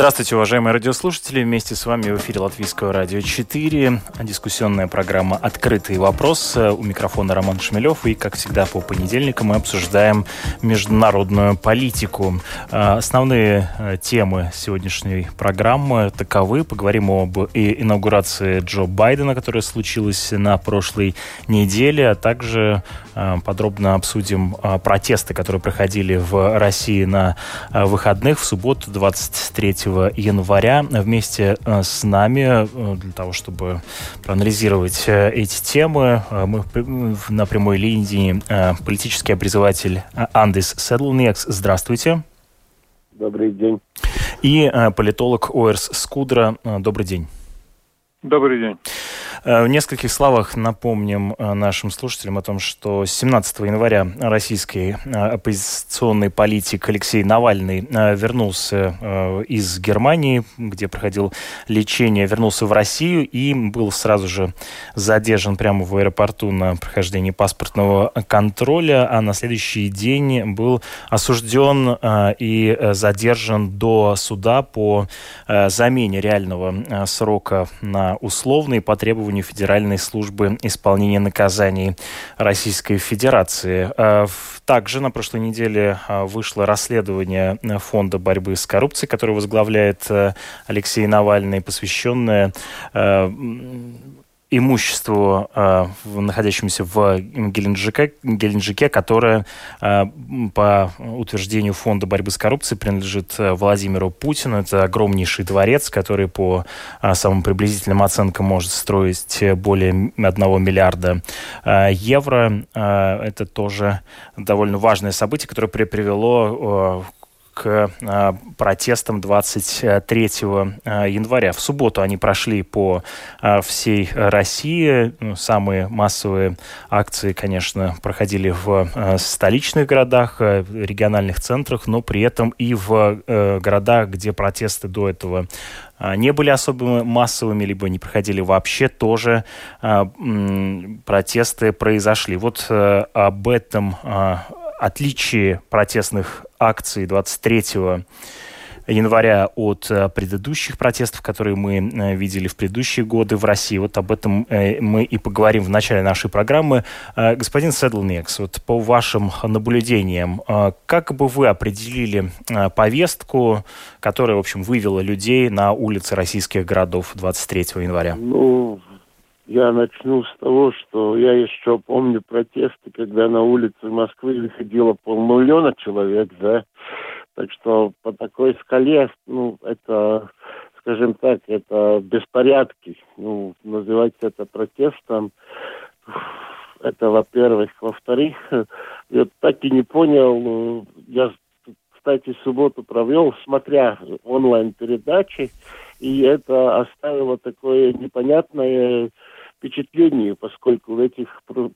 Здравствуйте, уважаемые радиослушатели. Вместе с вами в эфире Латвийского радио 4. Дискуссионная программа «Открытый вопрос». У микрофона Роман Шмелев. И, как всегда, по понедельникам мы обсуждаем международную политику. А, основные э, темы сегодняшней программы таковы. Поговорим об инаугурации Джо Байдена, которая случилась на прошлой неделе, а также э, подробно обсудим протесты, которые проходили в России на выходных в субботу 23 января вместе э, с нами э, для того, чтобы проанализировать э, эти темы. Мы на прямой линии политический образователь Андис Седлнекс. Здравствуйте. Добрый день. И политолог Оэрс Скудра. Добрый день. Добрый день. Э, в нескольких словах напомним э, нашим слушателям о том, что 17 января российский э, оппозиционный политик Алексей Навальный вернулся из Германии, где проходил лечение, вернулся в Россию и был сразу же задержан прямо в аэропорту на прохождении паспортного контроля, а на следующий день был осужден и задержан до суда по замене реального срока на условный по требованию требованию Федеральной службы исполнения наказаний Российской Федерации. А, также на прошлой неделе а, вышло расследование Фонда борьбы с коррупцией, который возглавляет э, Алексей Навальный, посвященное э, имуществу, э, находящемуся в Геленджике, Геленджике которое, э, по утверждению Фонда борьбы с коррупцией, принадлежит э, Владимиру Путину. Это огромнейший дворец, который по самым приблизительным оценкам может строить более 1 миллиарда евро. Это тоже довольно важное событие, которое привело э, к а, протестам 23 а, января. В субботу они прошли по а, всей России. Ну, самые массовые акции, конечно, проходили в столичных городах, региональных центрах, но при этом и в городах, где протесты до этого не были особо массовыми, либо не проходили вообще, тоже протесты произошли. Вот об этом отличие протестных акций 23 января от э, предыдущих протестов, которые мы э, видели в предыдущие годы в России. Вот об этом э, мы и поговорим в начале нашей программы. Господин Седлнекс, вот по вашим наблюдениям, как бы вы определили повестку, которая, в общем, вывела людей на улицы российских городов 23 января? Ну, я начну с того, что я еще помню протесты, когда на улице Москвы выходило полмиллиона человек, да. Так что по такой скале, ну, это, скажем так, это беспорядки. Ну, называть это протестом, это во-первых. Во-вторых, я так и не понял, я, кстати, субботу провел, смотря онлайн-передачи, и это оставило такое непонятное впечатлению, поскольку в этих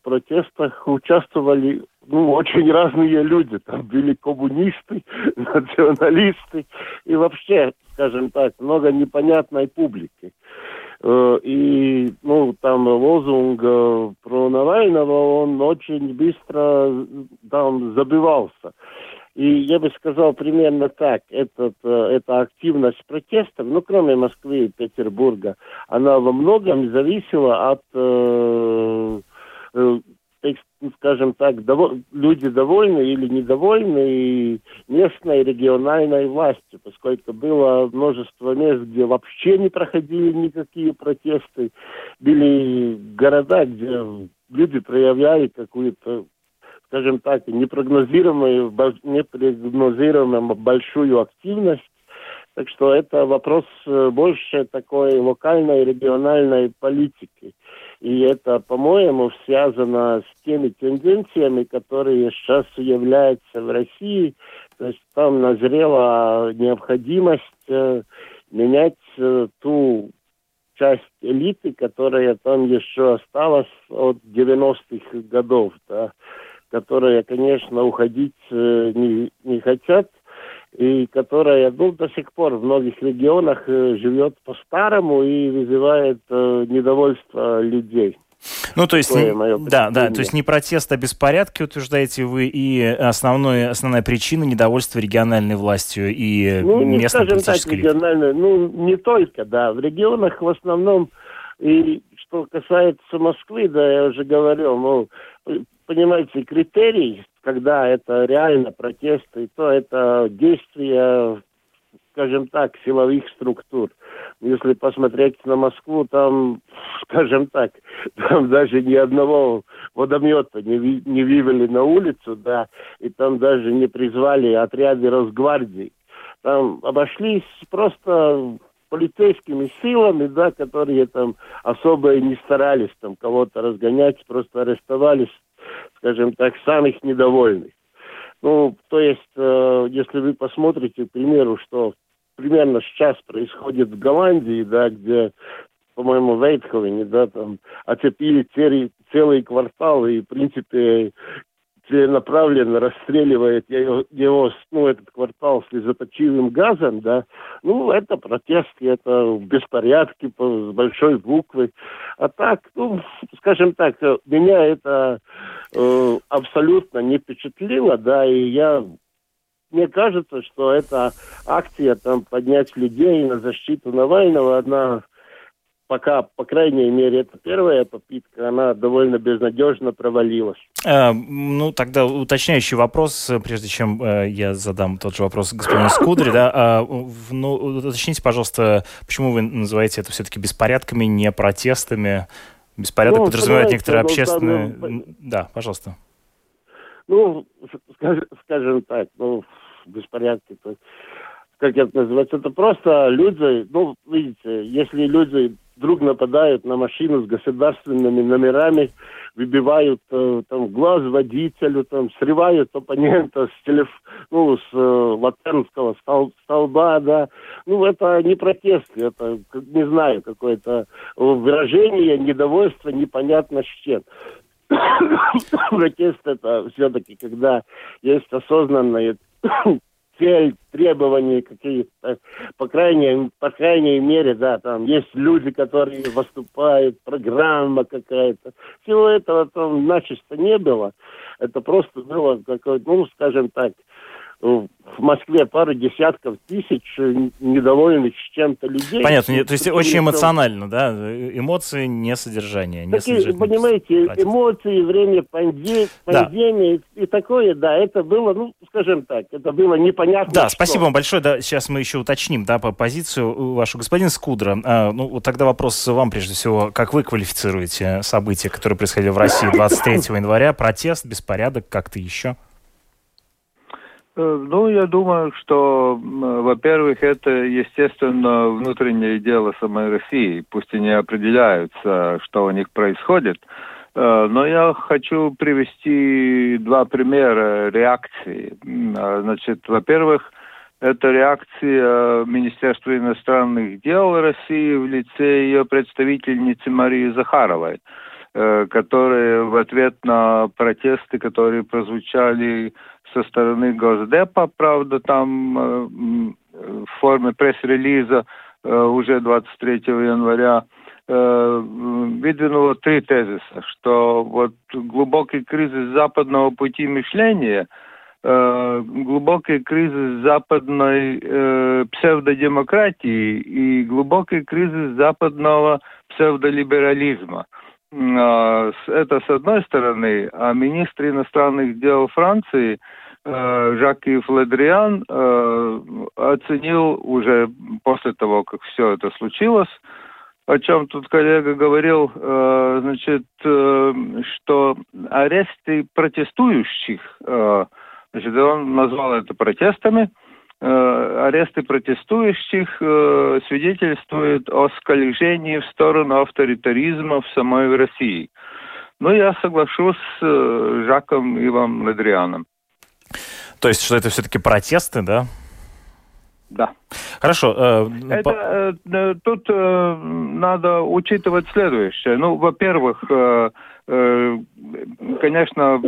протестах участвовали ну, очень разные люди. Там были коммунисты, националисты и вообще, скажем так, много непонятной публики. Э, и, ну, там лозунг э, про Навального, он очень быстро там забивался. И я бы сказал примерно так, этот, э, эта активность протестов, ну, кроме Москвы и Петербурга, она во многом зависела от, э, э, скажем так, дово люди довольны или недовольны и местной региональной властью, поскольку было множество мест, где вообще не проходили никакие протесты, были города, где люди проявляли какую-то скажем так, непрогнозируемую, непрогнозируемую большую активность. Так что это вопрос э, больше такой локальной, региональной политики. И это, по-моему, связано с теми тенденциями, которые сейчас являются в России. То есть там назрела необходимость э, менять э, ту часть элиты, которая там еще осталась от 90-х годов. Да. Которые, конечно, уходить э, не, не хотят, и которая ну, до сих пор в многих регионах э, живет по-старому и вызывает э, недовольство людей. Ну, то есть, да, да, то есть не протест, а беспорядки, утверждаете вы, и основной, основная причина недовольства региональной властью и ну, местной политической так, региональной, Ну, не только, да. В регионах в основном, и что касается Москвы, да, я уже говорил, ну, понимаете, критерий, когда это реально протесты, то это действия, скажем так, силовых структур. Если посмотреть на Москву, там, скажем так, там даже ни одного водомета не, ви, не вывели на улицу, да, и там даже не призвали отряды Росгвардии. Там обошлись просто полицейскими силами, да, которые там особо и не старались там кого-то разгонять, просто арестовались скажем так, самых недовольных. Ну, то есть, э, если вы посмотрите, к примеру, что примерно сейчас происходит в Голландии, да, где, по-моему, в Эйтховене, да, там оцепили целый, целый квартал, и, в принципе, целенаправленно расстреливает его, его, ну, этот квартал слезоточивым газом, да, ну, это протесты, это беспорядки с большой буквы. А так, ну, скажем так, меня это э, абсолютно не впечатлило, да, и я мне кажется, что эта акция там поднять людей на защиту Навального, она пока, по крайней мере, это первая попытка, она довольно безнадежно провалилась. А, ну, тогда уточняющий вопрос, прежде чем э, я задам тот же вопрос господину Скудре, да, а, ну, уточните, пожалуйста, почему вы называете это все-таки беспорядками, не протестами? Беспорядок ну, подразумевает некоторые ну, общественные... Ну, да, пожалуйста. Ну, скажем, скажем так, ну, беспорядки, то как это называется, это просто люди, ну, видите, если люди вдруг нападают на машину с государственными номерами, выбивают э, там глаз водителю, там срывают оппонента с телеф... ну, с э, латернского стол... столба, да. Ну, это не протест, это, не знаю, какое-то выражение недовольства непонятно с чем. Протест это все-таки, когда есть осознанное цель, требования какие-то, по крайней, по крайней мере, да, там есть люди, которые выступают, программа какая-то. Всего этого там начисто не было. Это просто было какое-то, ну, скажем так, в Москве пару десятков тысяч недовольных с чем-то людей. Понятно, то есть очень эмоционально, да? Эмоции, не содержание. Не Такие, понимаете, Пратить. эмоции, время панде... да. пандемии и такое, да, это было, ну, скажем так, это было непонятно. Да, что. спасибо вам большое. Да, сейчас мы еще уточним, да, по позицию вашу. Господин Скудра, а, ну, вот тогда вопрос вам, прежде всего, как вы квалифицируете события, которые происходили в России 23 января? Протест, беспорядок, как-то еще? Э, ну, я думаю, что, во-первых, это, естественно, внутреннее дело самой России. Пусть они определяются, что у них происходит. Э, но я хочу привести два примера реакции. Э, значит, во-первых, это реакция Министерства иностранных дел России в лице ее представительницы Марии Захаровой, которая в ответ на протесты, которые прозвучали со стороны Госдепа, правда, там э, в форме пресс-релиза э, уже 23 января э, выдвинула три тезиса, что вот глубокий кризис западного пути мышления, глубокий кризис западной псевдодемократии и глубокий кризис западного псевдолиберализма. Это с одной стороны, а министр иностранных дел Франции – Э, Жак-Ив Ледриан э, оценил уже после того, как все это случилось, о чем тут коллега говорил, э, значит, что аресты протестующих, значит, он назвал это протестами, аресты протестующих свидетельствуют о скольжении в сторону авторитаризма в самой России. Ну, я соглашусь с Жаком Ивом Ледрианом. То есть, что это все-таки протесты, да? Да. Хорошо. Э, это, по... э, тут э, надо учитывать следующее. Ну, во-первых, э, конечно,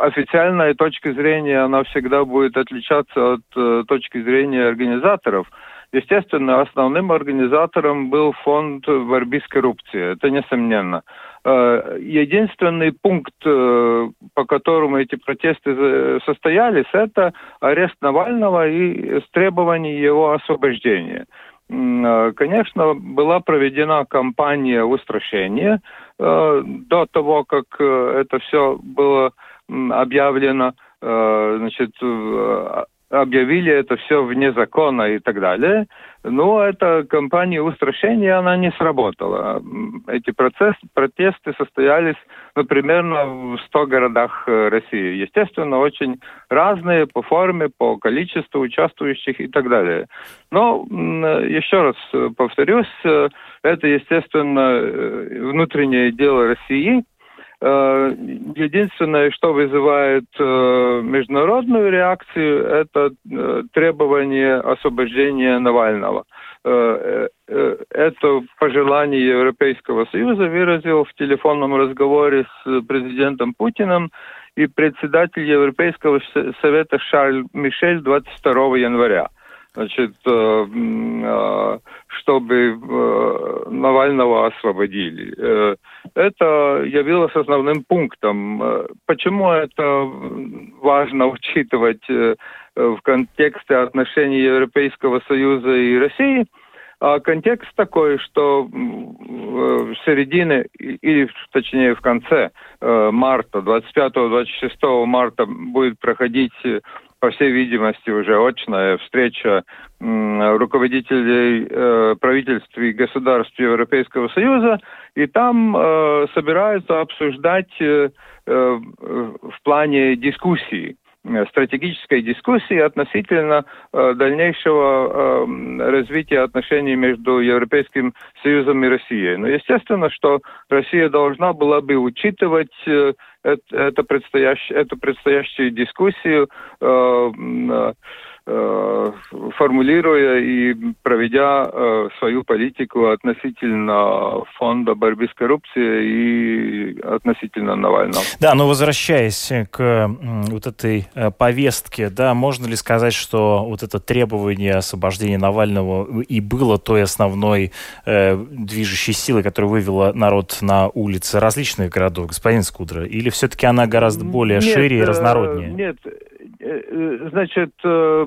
официальная точка зрения, она всегда будет отличаться от точки зрения организаторов. Естественно, основным организатором был фонд борьбы с коррупцией, это несомненно. Э, единственный пункт, э, по которому эти протесты состоялись, это арест Навального и требование его освобождения. Э, конечно, была проведена кампания устрашения до того, как это все было объявлено. Значит, объявили это все вне закона и так далее. Но эта кампания устрашения, она не сработала. Эти процесс, протесты состоялись, ну, примерно в 100 городах э, России. Естественно, очень разные по форме, по количеству участвующих и так далее. Но, еще раз повторюсь, э, это, естественно, э, внутреннее дело России – Э, единственное, что вызывает э, международную реакцию, это э, требование освобождения Навального. Это пожелание Европейского Союза выразил в телефонном разговоре с президентом Путиным и председатель Европейского совета Шарль Мишель 22 января значит, э, э, чтобы э, Навального освободили. Это явилось основным пунктом. Почему это важно учитывать в контексте отношений Европейского Союза и России? А контекст такой, что в середине, или точнее в конце марта, 25-26 марта будет проходить по всей видимости, уже очная встреча руководителей э, правительств и государств Европейского Союза, и там э, собираются обсуждать э, в плане дискуссии стратегической дискуссии относительно э, дальнейшего э, развития отношений между Европейским Союзом и Россией. Но естественно, что Россия должна была бы учитывать э, это, предстоящую, эту предстоящую дискуссию формулируя и проведя э, свою политику относительно фонда борьбы с коррупцией и относительно Навального. Да, но возвращаясь к вот этой э, повестке, да, можно ли сказать, что вот это требование освобождения Навального и было той основной э, движущей силой, которая вывела народ на улицы различных городов, господин Скудра, или все-таки она гораздо более нет, шире и разнороднее? Нет, Э, э, значит, э,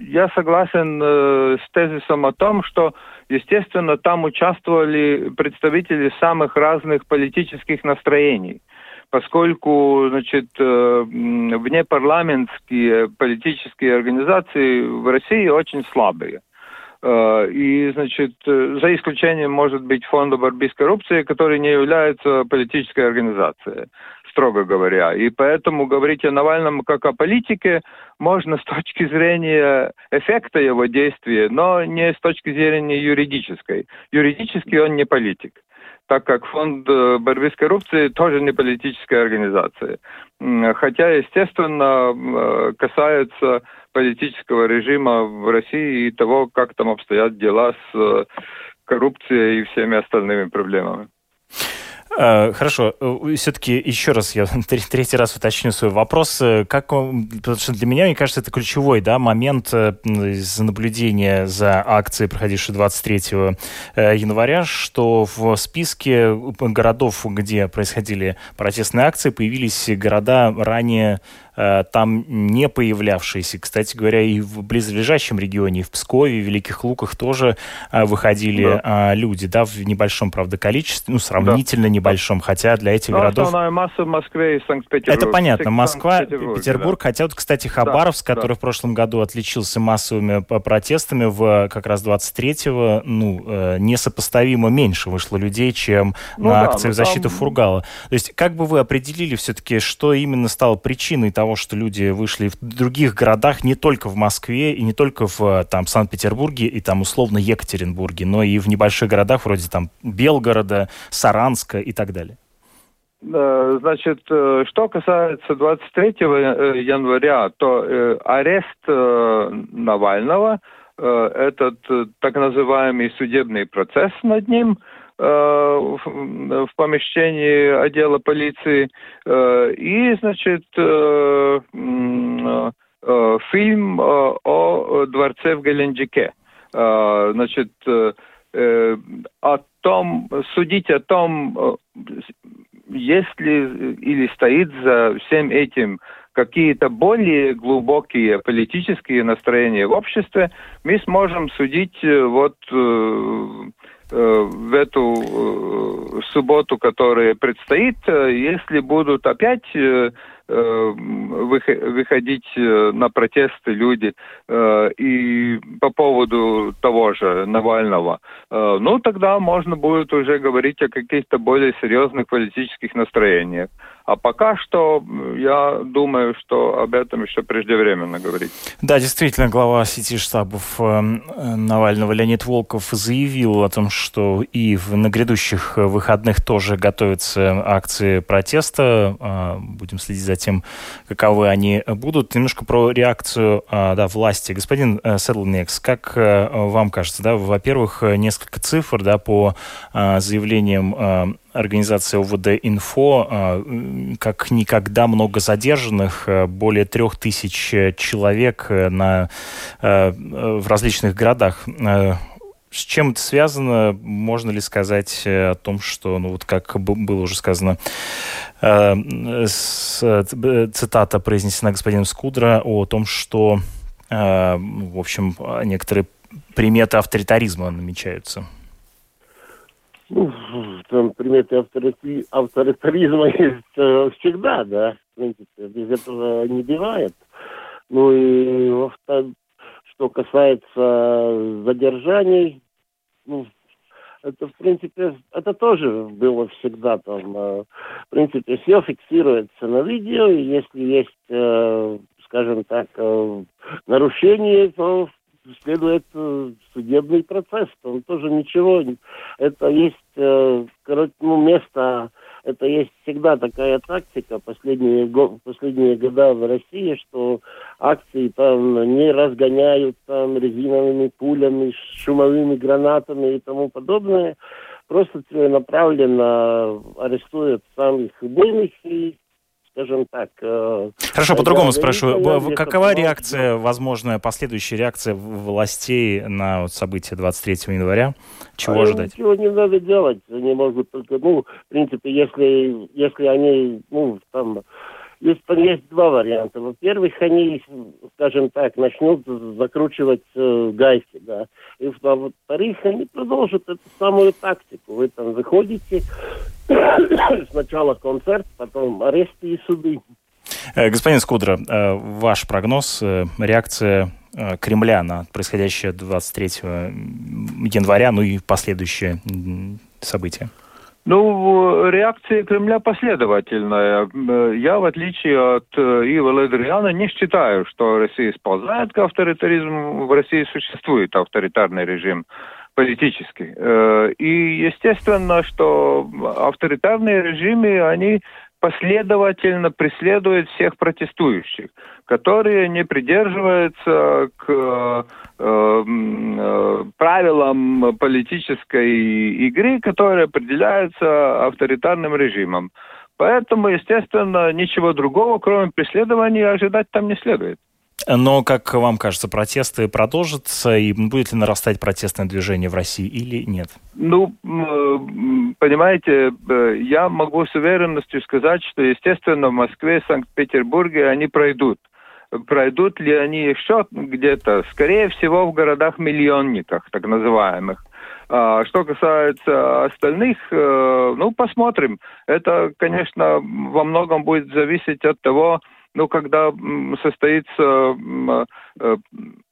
я согласен с тезисом о том, что, естественно, там участвовали представители самых разных политических настроений поскольку значит, внепарламентские политические организации в России очень слабые. И, значит, за исключением, может быть, Фонда борьбы с коррупцией, который не является политической организацией строго говоря. И поэтому говорить о Навальном как о политике можно с точки зрения эффекта его действия, но не с точки зрения юридической. Юридически он не политик так как фонд э, борьбы с коррупцией тоже не политическая организация. Хотя, естественно, э, касается политического режима в России и того, как там обстоят дела с э, коррупцией и всеми остальными проблемами. Э, хорошо, э, все-таки еще раз я третий раз уточню свой вопрос. Э, как, потому что для меня, мне кажется, это ключевой да, момент из наблюдения за акцией, проходившей 23 января, что в списке городов, где происходили протестные акции, появились города ранее там не появлявшиеся. Кстати говоря, и в близлежащем регионе, и в Пскове, в Великих Луках тоже э, выходили да. А, люди, да, в небольшом, правда, количестве, ну, сравнительно да. небольшом, хотя для этих Но городов... основная масса в Москве и Санкт-Петербург. Это понятно, Москва, Петербург, да. хотя вот, кстати, Хабаровск, да, который да. в прошлом году отличился массовыми протестами, в как раз 23-го, ну, э, несопоставимо меньше вышло людей, чем ну, на да, акции в защиту там... Фургала. То есть, как бы вы определили все-таки, что именно стало причиной того, что люди вышли в других городах, не только в Москве и не только в э, там, Санкт-Петербурге и там условно Екатеринбурге, но и в небольших городах вроде там Белгорода, Саранска и так далее? Значит, э, что касается 23 э, января, то арест Навального, этот так называемый судебный процесс над ним, в помещении отдела полиции. И, значит, фильм о дворце в Геленджике. Значит, о том, судить о том, есть ли или стоит за всем этим какие-то более глубокие политические настроения в обществе, мы сможем судить э, вот э, э, в эту субботу, которая предстоит, если будут опять Э, выходить э, на протесты люди э, и по поводу того же Навального, ну тогда можно будет уже говорить о каких-то более серьезных политических настроениях. А пока что я думаю, что об этом еще преждевременно говорить. Да, действительно, глава сети штабов Навального Леонид Волков заявил о том, что и на грядущих выходных тоже готовятся акции протеста. А, будем следить за тем, каковы они будут. Немножко про реакцию а, да, власти. Господин э, Седлнекс, как э, вам кажется, да, во-первых, несколько цифр да, по а, заявлениям организации ОВД «Инфо», как никогда много задержанных, более трех тысяч человек на, в различных городах с чем это связано? Можно ли сказать э, о том, что, ну вот как было уже сказано, э, цитата произнесена господином Скудра о том, что, э, в общем, некоторые приметы авторитаризма намечаются? Ну, там приметы авторитаризма есть всегда, да, в принципе, без этого не бывает. Ну и что касается задержаний, ну, это, в принципе, это тоже было всегда там. Э, в принципе, все фиксируется на видео, и если есть, э, скажем так, э, нарушение, то следует судебный процесс. Там тоже ничего. Это есть, короче, ну, место это есть всегда такая тактика последние, последние года в России, что акции там не разгоняют там резиновыми пулями, шумовыми гранатами и тому подобное. Просто целенаправленно арестуют самых убойных и скажем так. Э, Хорошо, по-другому спрашиваю. Какова реакция, возможная последующая реакция властей на вот события 23 января? Чего а ожидать? Ничего не надо делать. Они могут только, ну, в принципе, если, если они, ну, там, есть, есть два варианта. Во-первых, они, скажем так, начнут закручивать э, гайки, да. И во-вторых, они продолжат эту самую тактику. Вы там выходите, сначала концерт, потом аресты и суды. Э, господин Скудра, э, ваш прогноз, э, реакция Кремля на происходящее 23 января, ну и последующие события? Ну, реакция Кремля последовательная. Я, в отличие от Ива Ледриана, не считаю, что Россия сползает к авторитаризму. В России существует авторитарный режим политический. И естественно, что авторитарные режимы, они последовательно преследует всех протестующих, которые не придерживаются к э, э, правилам политической игры, которые определяются авторитарным режимом. Поэтому, естественно, ничего другого, кроме преследования, ожидать там не следует. Но, как вам кажется, протесты продолжатся, и будет ли нарастать протестное движение в России или нет? Ну, понимаете, э, я могу с уверенностью сказать, что, естественно, в Москве, Санкт-Петербурге они пройдут. Пройдут ли они еще где-то? Скорее всего, в городах-миллионниках, так называемых. А что касается остальных, э, ну, посмотрим. Это, конечно, во многом будет зависеть от того, ну, когда состоится э,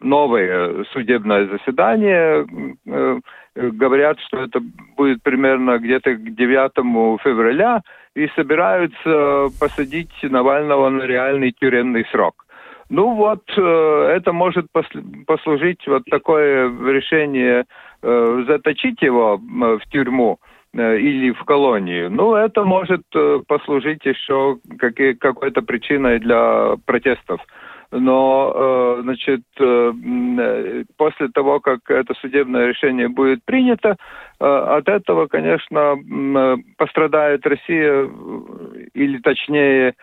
новое судебное заседание, э, говорят, что это будет примерно где-то к 9 февраля, и собираются посадить Навального на реальный тюремный срок. Ну вот, э, это может послужить вот такое решение заточить его в тюрьму, или в колонии. Ну, это может э, послужить еще какой-то причиной для протестов. Но, э, значит, после того, как это судебное решение будет принято, от этого, конечно, пострадает Россия, или точнее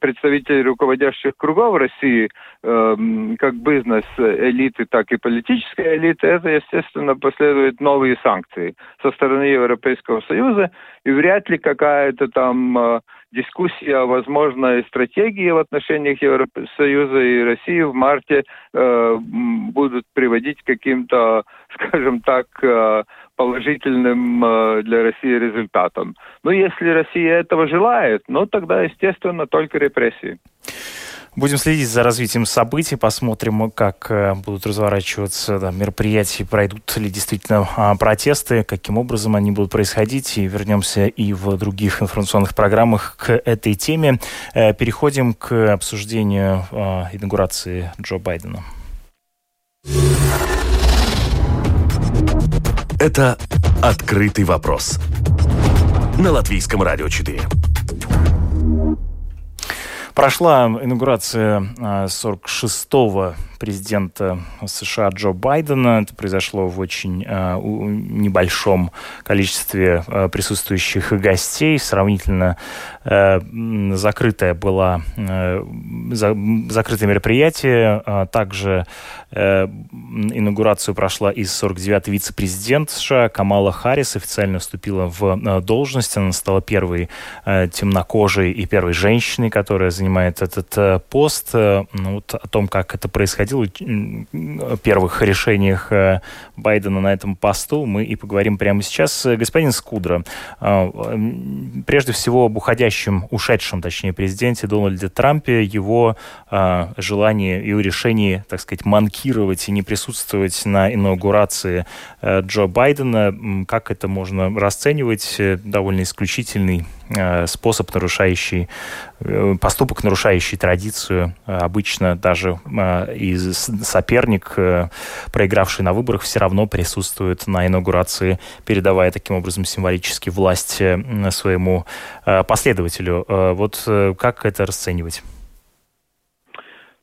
представители руководящих кругов России, как бизнес-элиты, так и политической элиты, это, естественно, последуют новые санкции со стороны Европейского Союза, и вряд ли какая-то там дискуссия о возможной стратегии в отношениях Евросоюза и России в марте э, будут приводить к каким-то, скажем так, э, положительным э, для России результатам. Но если Россия этого желает, ну тогда, естественно, только репрессии. Будем следить за развитием событий, посмотрим, как э, будут разворачиваться да, мероприятия, пройдут ли действительно а, протесты, каким образом они будут происходить, и вернемся и в других информационных программах к этой теме. Э, переходим к обсуждению а, инаугурации Джо Байдена. Это «Открытый вопрос» на Латвийском радио 4. Прошла инаугурация 46-го президента США Джо Байдена. Это произошло в очень э, небольшом количестве э, присутствующих гостей. Сравнительно э, закрытое было э, за, закрытое мероприятие. А также э, инаугурацию прошла из 49-й вице-президент США Камала Харрис. Официально вступила в э, должность. Она стала первой э, темнокожей и первой женщиной, которая занимает этот э, пост. Э, ну, вот о том, как это происходило происходило, первых решениях э, Байдена на этом посту, мы и поговорим прямо сейчас. Господин Скудра, э, прежде всего об уходящем, ушедшем, точнее, президенте Дональде Трампе, его э, желании и решении, так сказать, манкировать и не присутствовать на инаугурации Джо Байдена. Как это можно расценивать? Довольно исключительный Э, способ, нарушающий, э, поступок, нарушающий традицию. Э, обычно даже и соперник, проигравший на выборах, все равно присутствует на инаугурации, передавая таким образом символически власть своему последователю. Вот как это расценивать?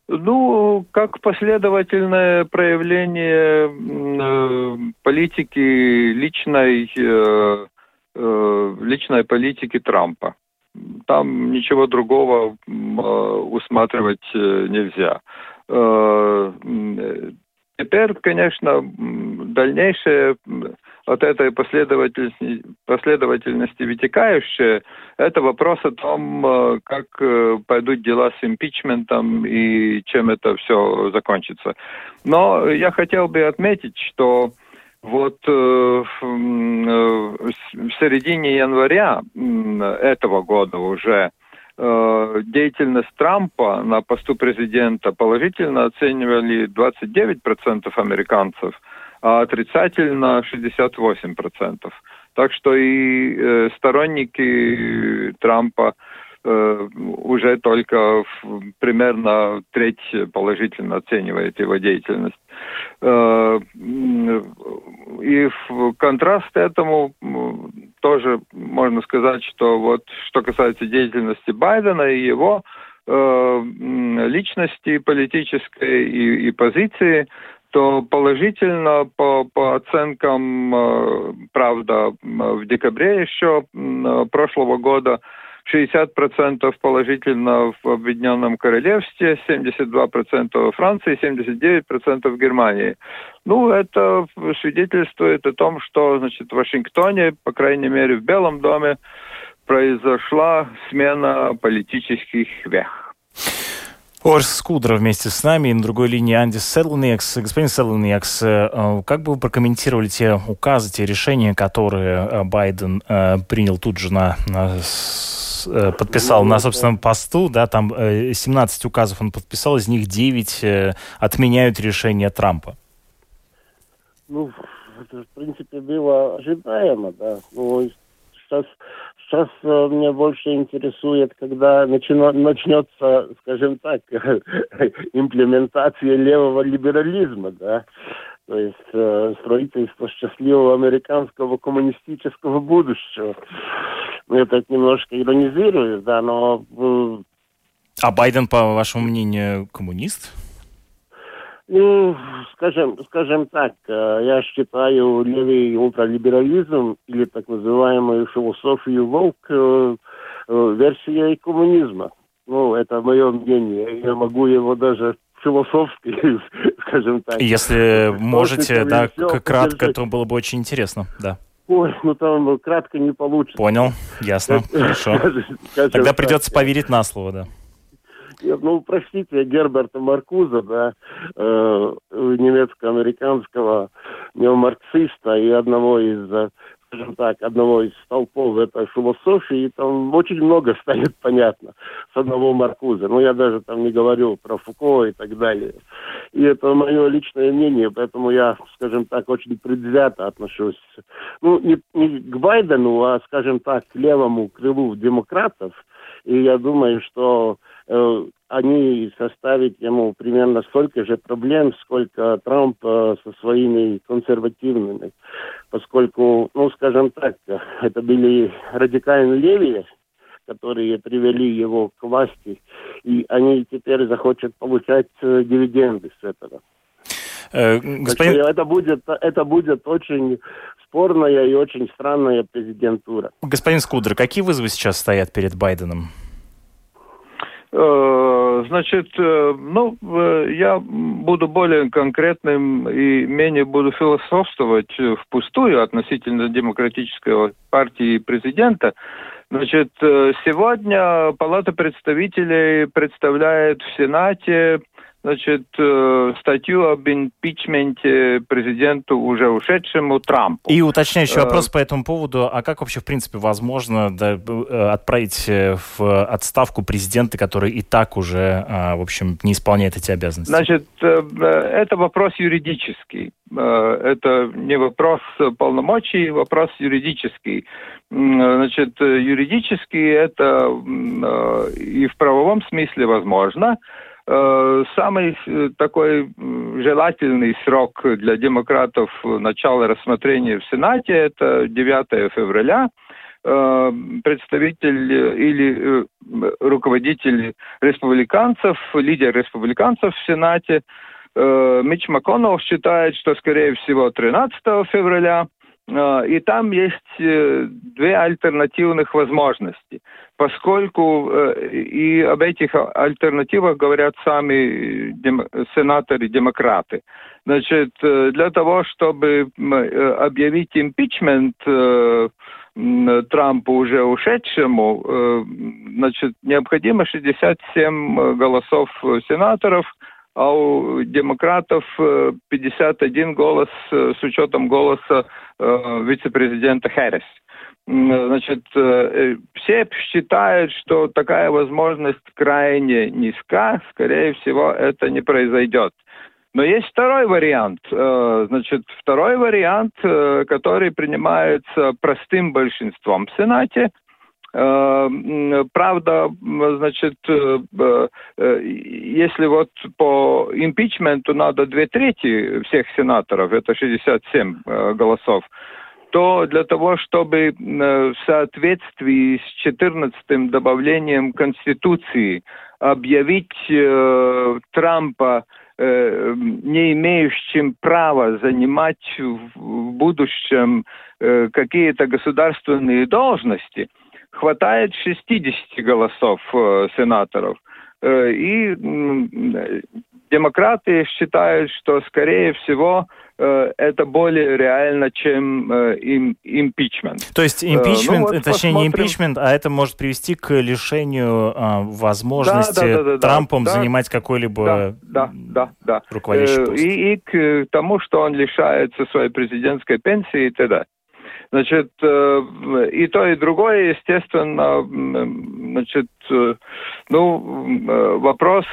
Ну, как последовательное проявление э, политики личной э, э, личной политики Трампа. Там ничего другого э, усматривать э, нельзя. Теперь, конечно, дальнейшее от этой последовательности, последовательности вытекающее, это вопрос о том, как пойдут дела с импичментом и чем это все закончится. Но я хотел бы отметить, что вот э, э, в середине января этого года уже э, деятельность Трампа на посту президента положительно оценивали 29% американцев, а отрицательно 68%. Так что и сторонники Трампа уже только примерно треть положительно оценивает его деятельность. Э, и в контраст этому тоже можно сказать, что вот что касается деятельности Байдена и его э, личности политической и, и позиции, то положительно по, по оценкам, правда, в декабре еще прошлого года 60% положительно в Объединенном Королевстве, 72% во Франции, 79% в Германии. Ну, это свидетельствует о том, что, значит, в Вашингтоне, по крайней мере, в Белом доме, произошла смена политических вех. Орс Скудра вместе с нами и на другой линии Андис Седлникс. Господин Седлникс, э, как бы вы прокомментировали те указы, те решения, которые э, Байден э, принял тут же на, Э, подписал на собственном посту, да, там 17 э, указов он подписал, из них 9 э, отменяют решение Трампа. Ну, это, в принципе, было ожидаемо, да. Но сейчас, сейчас меня больше интересует, когда начино, начнется, скажем так, имплементация левого либерализма, да. То есть э, строительство счастливого американского коммунистического будущего. Я так немножко иронизирую, да, но... А Байден, по вашему мнению, коммунист? Ну, скажем, скажем так, э, я считаю левый ультралиберализм или так называемую философию волк э, э, версией коммунизма. Ну, это мое мнение. Я могу его даже философски, скажем так. Если можете, да, кратко, то было бы очень интересно, да. Ой, ну там кратко не получится. Понял, ясно, хорошо. Тогда придется поверить на слово, да. Ну, простите, Герберта Маркуза, да, э, немецко-американского неомарксиста и одного из э, скажем так, одного из столпов этой философии, и там очень много станет понятно с одного Маркуза. Ну, я даже там не говорю про Фуко и так далее. И это мое личное мнение, поэтому я, скажем так, очень предвзято отношусь, ну, не, не к Байдену, а, скажем так, к левому крылу демократов. И я думаю, что э, они составят ему примерно столько же проблем, сколько Трамп э, со своими консервативными, поскольку, ну, скажем так, это были радикально левые, которые привели его к власти, и они теперь захотят получать э, дивиденды с этого. Э, господин... Это будет, это будет очень спорная и очень странная президентура. Господин Скудер, какие вызовы сейчас стоят перед Байденом? Э, значит, э, ну, э, я буду более конкретным и менее буду философствовать впустую относительно демократической партии президента. Значит, сегодня Палата представителей представляет в Сенате значит, э, статью об импичменте президенту уже ушедшему Трампу. И уточняющий э, вопрос по этому поводу. А как вообще, в принципе, возможно да, э, отправить в отставку президента, который и так уже, в общем, не исполняет эти обязанности? Значит, это вопрос юридический. Это не вопрос полномочий, вопрос юридический. Значит, юридически это и в правовом смысле возможно. Э, самый э, такой желательный срок для демократов начала рассмотрения в Сенате – это 9 февраля. Э, представитель или руководитель республиканцев, лидер республиканцев в Сенате Мич МакКоннелл считает, что, скорее всего, 13 февраля – и там есть э, две альтернативных возможности, поскольку э, и об этих альтернативах говорят сами дем, сенаторы-демократы. Значит, для того, чтобы объявить импичмент Трампу уже ушедшему, значит, необходимо 67 голосов сенаторов – а у демократов 51 э, голос э, с учетом голоса э, вице-президента Хэрис. Значит, все считают, что такая возможность крайне низка, скорее всего, это не произойдет. Но есть второй вариант. Значит, второй вариант, который принимается простым большинством в Сенате – Э, правда, значит, э, э, если вот по импичменту надо две трети всех сенаторов, это 67 голосов, то для того, чтобы в соответствии с 14 добавлением Конституции объявить Трампа не имеющим права занимать в будущем какие-то государственные должности – хватает 60 голосов э, сенаторов. Э, и э, демократы считают, что, скорее всего, э, это более реально, чем э, им, импичмент. То есть импичмент, ну, вот точнее посмотрим. не импичмент, а это может привести к лишению а, возможности да, да, да, да, Трампом да, занимать какой-либо да, да, да, руководящий пост. И, и к тому, что он лишается своей президентской пенсии и т.д. Значит, э, и то, и другое, естественно, значит, э, ну, э, вопрос,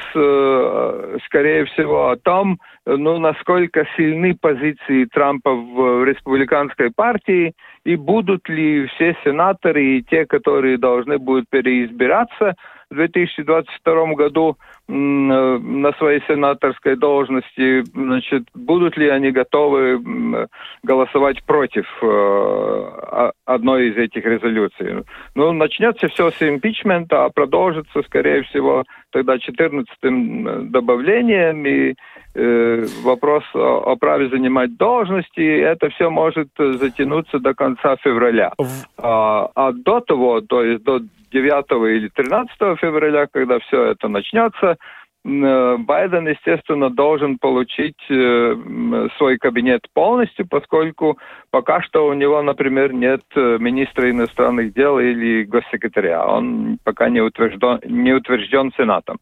скорее всего, о том, ну, насколько сильны позиции Трампа в республиканской партии, и будут ли все сенаторы и те, которые должны будут переизбираться в 2022 году, на своей сенаторской должности, значит, будут ли они готовы голосовать против э, одной из этих резолюций. Ну, начнется все с импичмента, а продолжится, скорее всего, тогда 14-м добавлением, и э, вопрос о, о праве занимать должности, это все может затянуться до конца февраля. А, а до того, то есть до 9 или 13 февраля, когда все это начнется, Э, Байден, естественно, должен получить э, свой кабинет полностью, поскольку пока что у него, например, нет э, министра иностранных дел или госсекретаря. Он пока не утвержден, не утвержден Сенатом.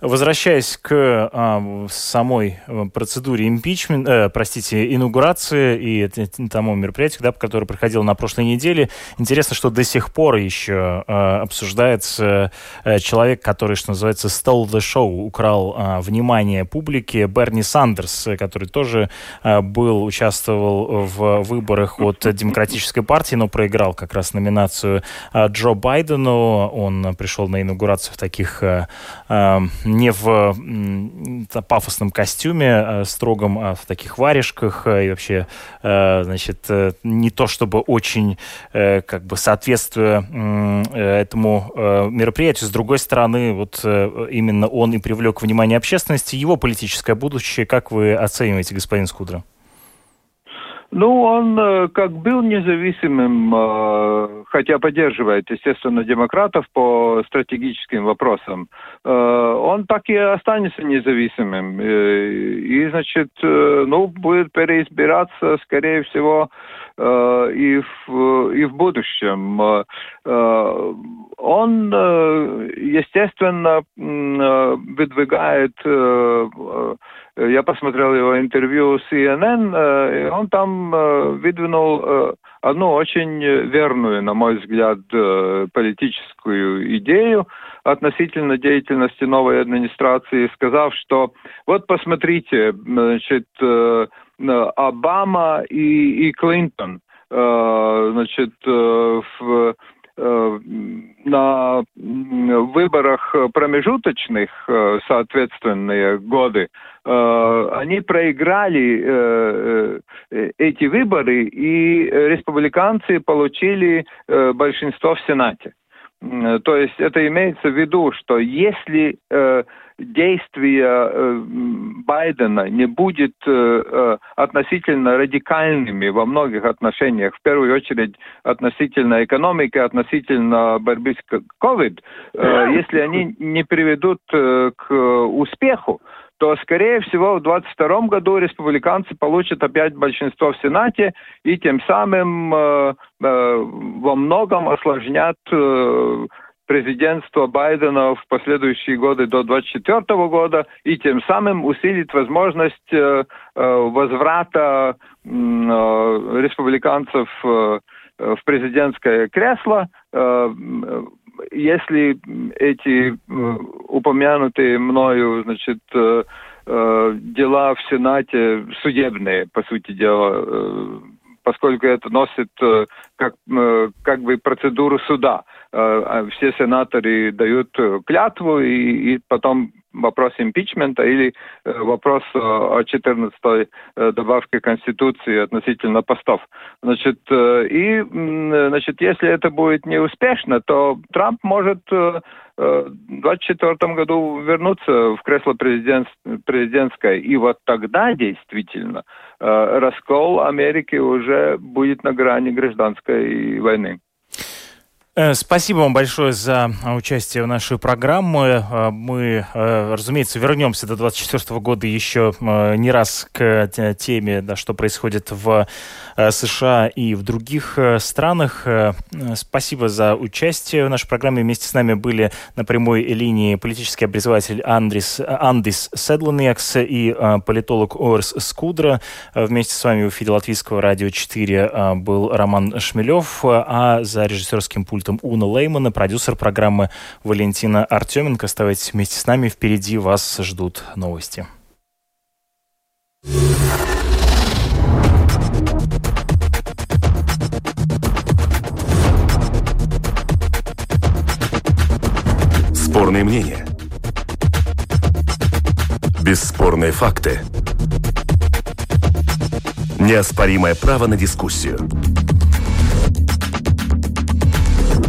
Возвращаясь к а, самой э, процедуре импичмента, э, простите, инаугурации и тому мероприятию, да, которое проходило на прошлой неделе, интересно, что до сих пор еще э, обсуждается э, человек, который, что называется, stole the show, украл э, внимание публики, Берни Сандерс, который тоже э, был, участвовал в выборах от Демократической партии, но проиграл как раз номинацию э, Джо Байдену. Он пришел на инаугурацию в таких э, э, не в пафосном костюме, а строгом, а в таких варежках, и вообще, э, значит, э, не то чтобы очень, как бы, соответствуя этому мероприятию. С другой стороны, вот именно он и привлек внимание общественности. Его политическое будущее, как вы оцениваете, господин Скудра? Ну, он э, как был независимым, э, хотя поддерживает, естественно, демократов по стратегическим вопросам, э, он так и останется независимым. И, значит, ну, будет переизбираться, скорее всего, и в, и в будущем. Он, естественно, выдвигает Э, я посмотрел его интервью с CNN, э, и он там э, выдвинул одну очень верную, на мой взгляд, политическую идею относительно деятельности новой администрации, сказав, что вот посмотрите, значит, Обама и, и Клинтон, значит, в Э, на выборах промежуточных, э, соответственные годы, э, они проиграли эти выборы, и республиканцы получили большинство в Сенате. То есть это имеется в виду, что если действия э, Байдена не будет э, э, относительно радикальными во многих отношениях, в первую очередь относительно экономики, относительно борьбы с COVID, если они не приведут к успеху, то, скорее всего, в 2022 году республиканцы получат опять большинство в Сенате и тем самым э, э, во многом осложнят э, президентства Байдена в последующие годы до 2024 года и тем самым усилит возможность э, э, возврата э, республиканцев в президентское кресло, если эти упомянутые мною, значит, дела в Сенате судебные, по сути дела, поскольку это носит э, как, э, как бы процедуру суда. Э, а все сенаторы дают клятву, и, и потом вопрос импичмента или вопрос о 14-й добавке Конституции относительно постов. Значит, и, значит, если это будет неуспешно, то Трамп может в 2024 году вернуться в кресло президент, президентское. И вот тогда действительно э, раскол Америки уже будет на грани гражданской войны. Э, спасибо вам большое за участие в нашей программе. Э, мы, э, разумеется, вернемся до 2024 года еще не раз к теме, да, что происходит в США и в других странах. Спасибо за участие в нашей программе. Вместе с нами были на прямой линии политический образователь Андрис, Андис Седланекс и политолог Орс Скудра. Вместе с вами в эфире Латвийского радио 4 был Роман Шмелев, а за режиссерским пультом пультом Уна Леймана, продюсер программы Валентина Артеменко. Оставайтесь вместе с нами, впереди вас ждут новости. Спорные мнения. Бесспорные факты. Неоспоримое право на дискуссию.